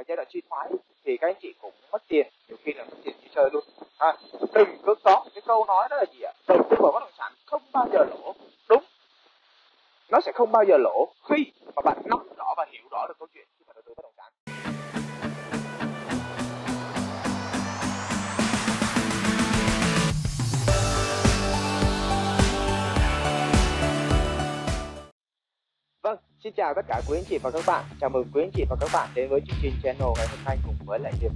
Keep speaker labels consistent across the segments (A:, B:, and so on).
A: là giai đoạn suy thoái thì các anh chị cũng mất tiền nhiều khi là mất tiền đi chơi luôn. À, đừng cứ có cái câu nói đó là gì ạ? Đầu tư vào bất động sản không bao giờ lỗ. Đúng. Nó sẽ không bao giờ lỗ khi mà bạn nắm Vâng, xin chào tất cả quý anh chị và các bạn. Chào mừng quý anh chị và các bạn đến với chương trình channel ngày hôm nay cùng với lại Hiệp.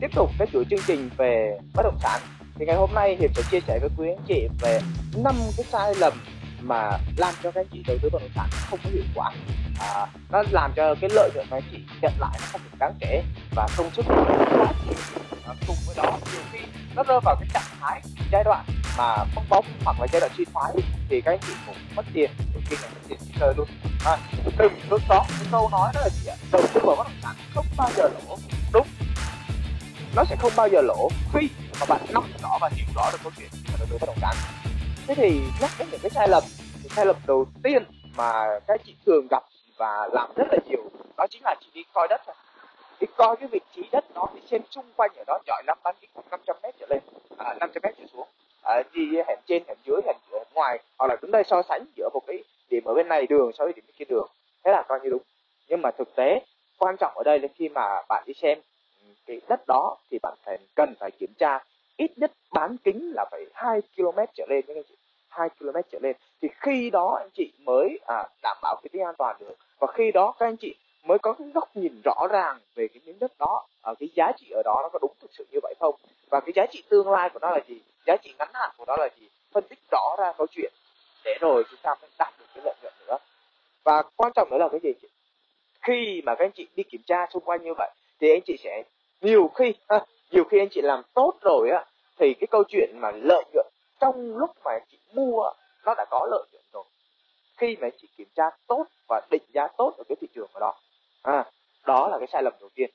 A: Tiếp tục cái chuỗi chương trình về bất động sản. Thì ngày hôm nay Hiệp sẽ chia sẻ với quý anh chị về năm cái sai lầm mà làm cho các anh chị đầu tư bất động sản không có hiệu quả. À, nó làm cho cái lợi nhuận các anh chị nhận lại nó không được đáng kể và công sức của nó quá nhiều. À, cùng với đó nhiều khi nó rơi vào cái trạng thái giai đoạn mà bong bóng hoặc là giai đoạn suy thoái thì các anh chị cũng mất tiền nhiều khi là mất tiền đi chơi luôn à, đừng lúc có cái câu nói đó là gì ạ đầu tư vào bất động sản không bao giờ lỗ đúng nó sẽ không bao giờ lỗ khi mà bạn nắm rõ và hiểu rõ được câu chuyện đầu tư bất động sản thế thì nhắc đến những cái sai lầm thì sai lầm đầu tiên mà các chị thường gặp và làm rất là nhiều đó chính là chị đi coi đất thôi đi coi cái vị trí đất đó thì xem xung quanh ở đó giỏi lắm bán kính khoảng 500 mét trở lên à, 500 mét trở xuống. À, đi hẻm trên hẻm dưới hẻm, hẻm ngoài hoặc là đứng đây so sánh giữa một cái điểm ở bên này đường so với điểm bên kia đường thế là coi như đúng. Nhưng mà thực tế quan trọng ở đây là khi mà bạn đi xem ừ, cái đất đó thì bạn phải cần phải kiểm tra ít nhất bán kính là phải 2 km trở lên các anh chị. 2 km trở lên. Thì khi đó anh chị mới à, đảm bảo cái tính an toàn được. Và khi đó các anh chị mới có cái góc nhìn rõ ràng về cái miếng đất đó ở cái giá trị ở đó nó có đúng thực sự như vậy không? Và cái giá trị tương lai của nó là gì? Giá trị ngắn hạn của nó là gì? Phân tích rõ ra câu chuyện. Để rồi chúng ta mới đạt được cái lợi nhuận nữa. Và quan trọng nữa là cái gì chị? Khi mà các anh chị đi kiểm tra xung quanh như vậy thì anh chị sẽ nhiều khi ha, nhiều khi anh chị làm tốt rồi á thì cái câu chuyện mà lợi nhuận trong lúc mà anh chị mua nó đã có lợi nhuận rồi. Khi mà anh chị kiểm tra tốt và định giá tốt ở cái thị trường của đó. À, đó là cái sai lầm đầu tiên.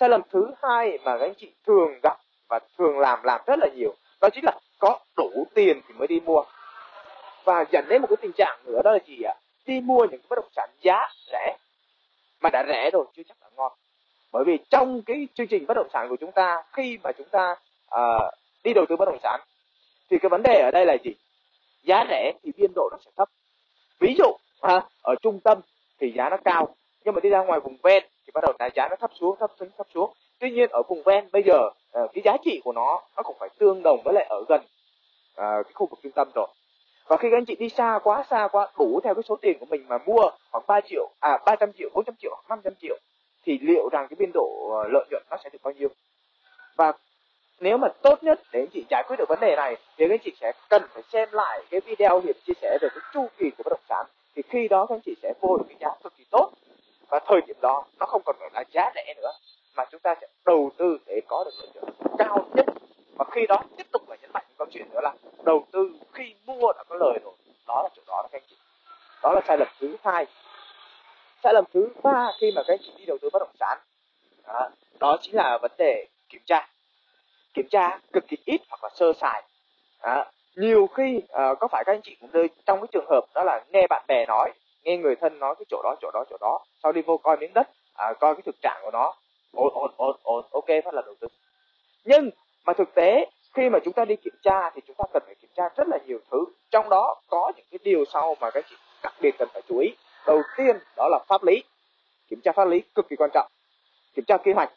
A: Sai lầm thứ hai mà các anh chị thường gặp và thường làm làm rất là nhiều đó chính là có đủ tiền thì mới đi mua. Và dẫn đến một cái tình trạng nữa đó là gì ạ? Đi mua những cái bất động sản giá rẻ mà đã rẻ rồi chưa chắc là ngon bởi vì trong cái chương trình bất động sản của chúng ta khi mà chúng ta uh, đi đầu tư bất động sản thì cái vấn đề ở đây là gì? Giá rẻ thì biên độ nó sẽ thấp. Ví dụ ha, ở trung tâm thì giá nó cao nhưng mà đi ra ngoài vùng ven thì bắt đầu là giá nó thấp xuống thấp xuống thấp xuống. Tuy nhiên ở vùng ven bây giờ uh, cái giá trị của nó nó cũng phải tương đồng với lại ở gần uh, cái khu vực trung tâm rồi. Và khi các anh chị đi xa quá xa quá đủ theo cái số tiền của mình mà mua khoảng 3 triệu à 300 triệu 400 triệu 500 triệu thì liệu rằng cái biên độ ờ, lợi nhuận nó sẽ được bao nhiêu? Và nếu mà tốt nhất để anh chị giải quyết được vấn đề này, thì các anh chị sẽ cần phải xem lại cái video hiệp chia sẻ về cái chu kỳ của bất động sản. Thì khi đó các anh chị sẽ vô được cái giá cực kỳ tốt. Và thời điểm đó nó không còn gọi là giá rẻ nữa, mà chúng ta sẽ đầu tư để có được lợi nhuận cao nhất. Và khi đó tiếp tục phải nhấn mạnh câu chuyện nữa là đầu tư khi mua đã có lời rồi, đó là chỗ đó là các anh chị. Đó là sai lầm thứ hai sai lầm thứ ba khi mà các anh chị đi đầu tư bất động sản. Đó, đó chính là vấn đề kiểm tra. Kiểm tra cực kỳ ít hoặc là sơ sài. Đó. nhiều khi uh, có phải các anh chị cũng rơi trong cái trường hợp đó là nghe bạn bè nói nghe người thân nói cái chỗ đó chỗ đó chỗ đó sau đi vô coi miếng đất uh, coi cái thực trạng của nó ổn ổn ổn ổn ok phát là đầu tư. Nhưng mà thực tế khi mà chúng ta đi kiểm tra thì chúng ta cần phải kiểm tra rất là nhiều thứ. Trong đó có những cái điều sau mà các chị đặc biệt cần phải chú ý đầu tiên đó là pháp lý. Kiểm tra pháp lý cực kỳ quan trọng. Kiểm tra kế hoạch.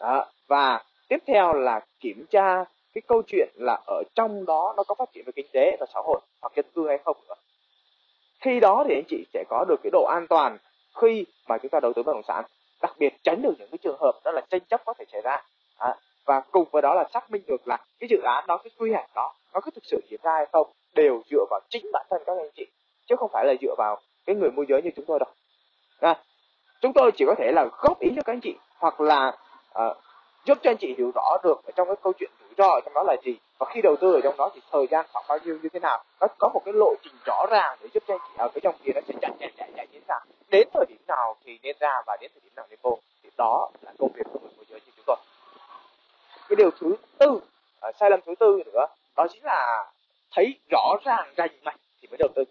A: Đó. và tiếp theo là kiểm tra cái câu chuyện là ở trong đó nó có phát triển về kinh tế và xã hội hoặc dân cư hay không nữa. Khi đó thì anh chị sẽ có được cái độ an toàn khi mà chúng ta đầu tư bất động sản đặc biệt tránh được những cái trường hợp đó là tranh chấp có thể xảy ra. À, và cùng với đó là xác minh được là cái dự án đó cái quy hoạch đó nó có thực sự diễn ra hay không đều dựa vào chính bản thân các anh chị chứ không phải là dựa vào cái người môi giới như chúng tôi đâu. À, chúng tôi chỉ có thể là góp ý cho các anh chị hoặc là uh, giúp cho anh chị hiểu rõ được ở trong cái câu chuyện rủi ro ở trong đó là gì và khi đầu tư ở trong đó thì thời gian khoảng bao nhiêu như thế nào. Nó có một cái lộ trình rõ ràng để giúp cho anh chị ở cái trong kia nó sẽ chạy chạy chạy chạy như thế nào đến thời điểm nào thì nên ra và đến thời điểm nào nên vô thì đó là công việc của người môi giới như chúng tôi. Cái điều thứ tư uh, sai lầm thứ tư nữa đó chính là thấy rõ ràng rành mạch thì mới đầu tư.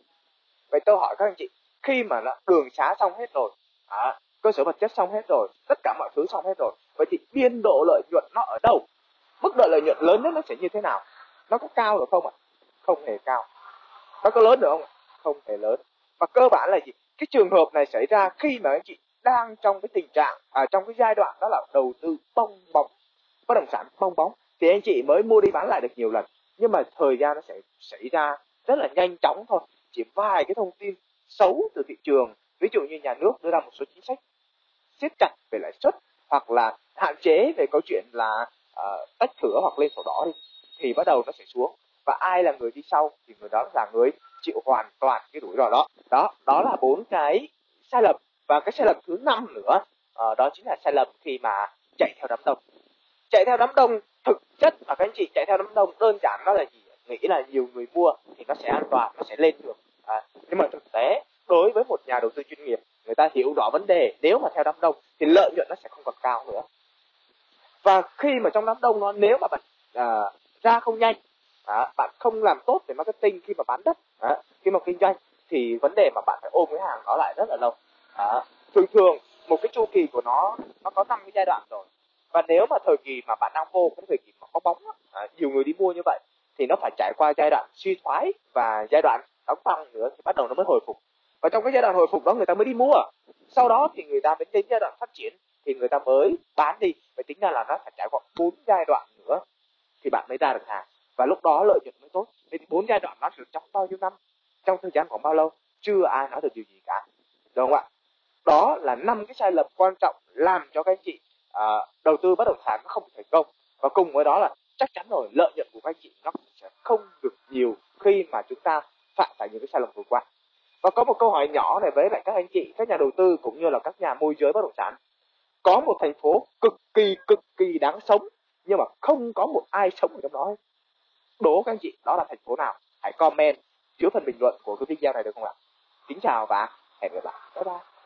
A: Vậy tôi hỏi các anh chị khi mà đã đường xá xong hết rồi à, cơ sở vật chất xong hết rồi tất cả mọi thứ xong hết rồi vậy thì biên độ lợi nhuận nó ở đâu? Mức độ lợi nhuận lớn nhất nó sẽ như thế nào? Nó có cao được không ạ? Không hề cao. Nó có lớn được không ạ? Không hề lớn. Và cơ bản là gì? Cái trường hợp này xảy ra khi mà anh chị đang trong cái tình trạng à, trong cái giai đoạn đó là đầu tư bong bóng bất động sản bong bóng thì anh chị mới mua đi bán lại được nhiều lần. Nhưng mà thời gian nó sẽ xảy ra rất là nhanh chóng thôi. Chỉ vài cái thông tin xấu từ thị trường. Ví dụ như nhà nước đưa ra một số chính sách siết chặt về lãi suất hoặc là hạn chế về câu chuyện là uh, tách thửa hoặc lên sổ đỏ đi thì bắt đầu nó sẽ xuống. Và ai là người đi sau thì người đó là người chịu hoàn toàn cái rủi ro đó. Đó đó là bốn cái sai lầm. Và cái sai lầm thứ năm nữa uh, đó chính là sai lầm khi mà chạy theo đám đông. Chạy theo đám đông thực chất là các anh chị chạy theo đám đông đơn giản nó là gì? Nghĩ là nhiều người mua thì nó sẽ an toàn nó sẽ lên được nhưng mà thực tế đối với một nhà đầu tư chuyên nghiệp người ta hiểu rõ vấn đề. Nếu mà theo đám đông thì lợi nhuận nó sẽ không còn cao nữa. Và khi mà trong đám đông nó nếu mà bạn à, ra không nhanh à, bạn không làm tốt về marketing khi mà bán đất à, khi mà kinh doanh thì vấn đề mà bạn phải ôm cái hàng đó lại rất là lâu. À, thường thường một cái chu kỳ của nó nó có năm cái giai đoạn rồi. Và nếu mà thời kỳ mà bạn đang vô cái thời kỳ mà có bóng à, nhiều người đi mua như vậy thì nó phải trải qua giai đoạn suy thoái và giai đoạn đóng băng nữa thì bắt đầu nó mới hồi phục. Và trong cái giai đoạn hồi phục đó người ta mới đi mua. Sau đó thì người ta mới đến giai đoạn phát triển thì người ta mới bán đi. Vậy tính ra là nó phải trải qua bốn giai đoạn nữa thì bạn mới ra được hàng. Và lúc đó lợi nhuận mới tốt. Nên bốn giai đoạn nó sẽ trong bao nhiêu năm? Trong thời gian khoảng bao lâu? Chưa ai nói được điều gì cả. Đúng không ạ? Đó là năm cái sai lầm quan trọng làm cho các anh chị à, đầu tư bất động sản nó không thành công. Và cùng với đó là chắc chắn rồi lợi nhuận của các anh chị nó sẽ không được nhiều khi mà chúng ta phạm phải những cái sai lầm vừa qua và nhỏ này với lại các anh chị, các nhà đầu tư cũng như là các nhà môi giới bất động sản có một thành phố cực kỳ cực kỳ đáng sống, nhưng mà không có một ai sống ở trong đó đố các anh chị, đó là thành phố nào hãy comment dưới phần bình luận của cái video này được không ạ kính chào và hẹn gặp lại. Bye bye.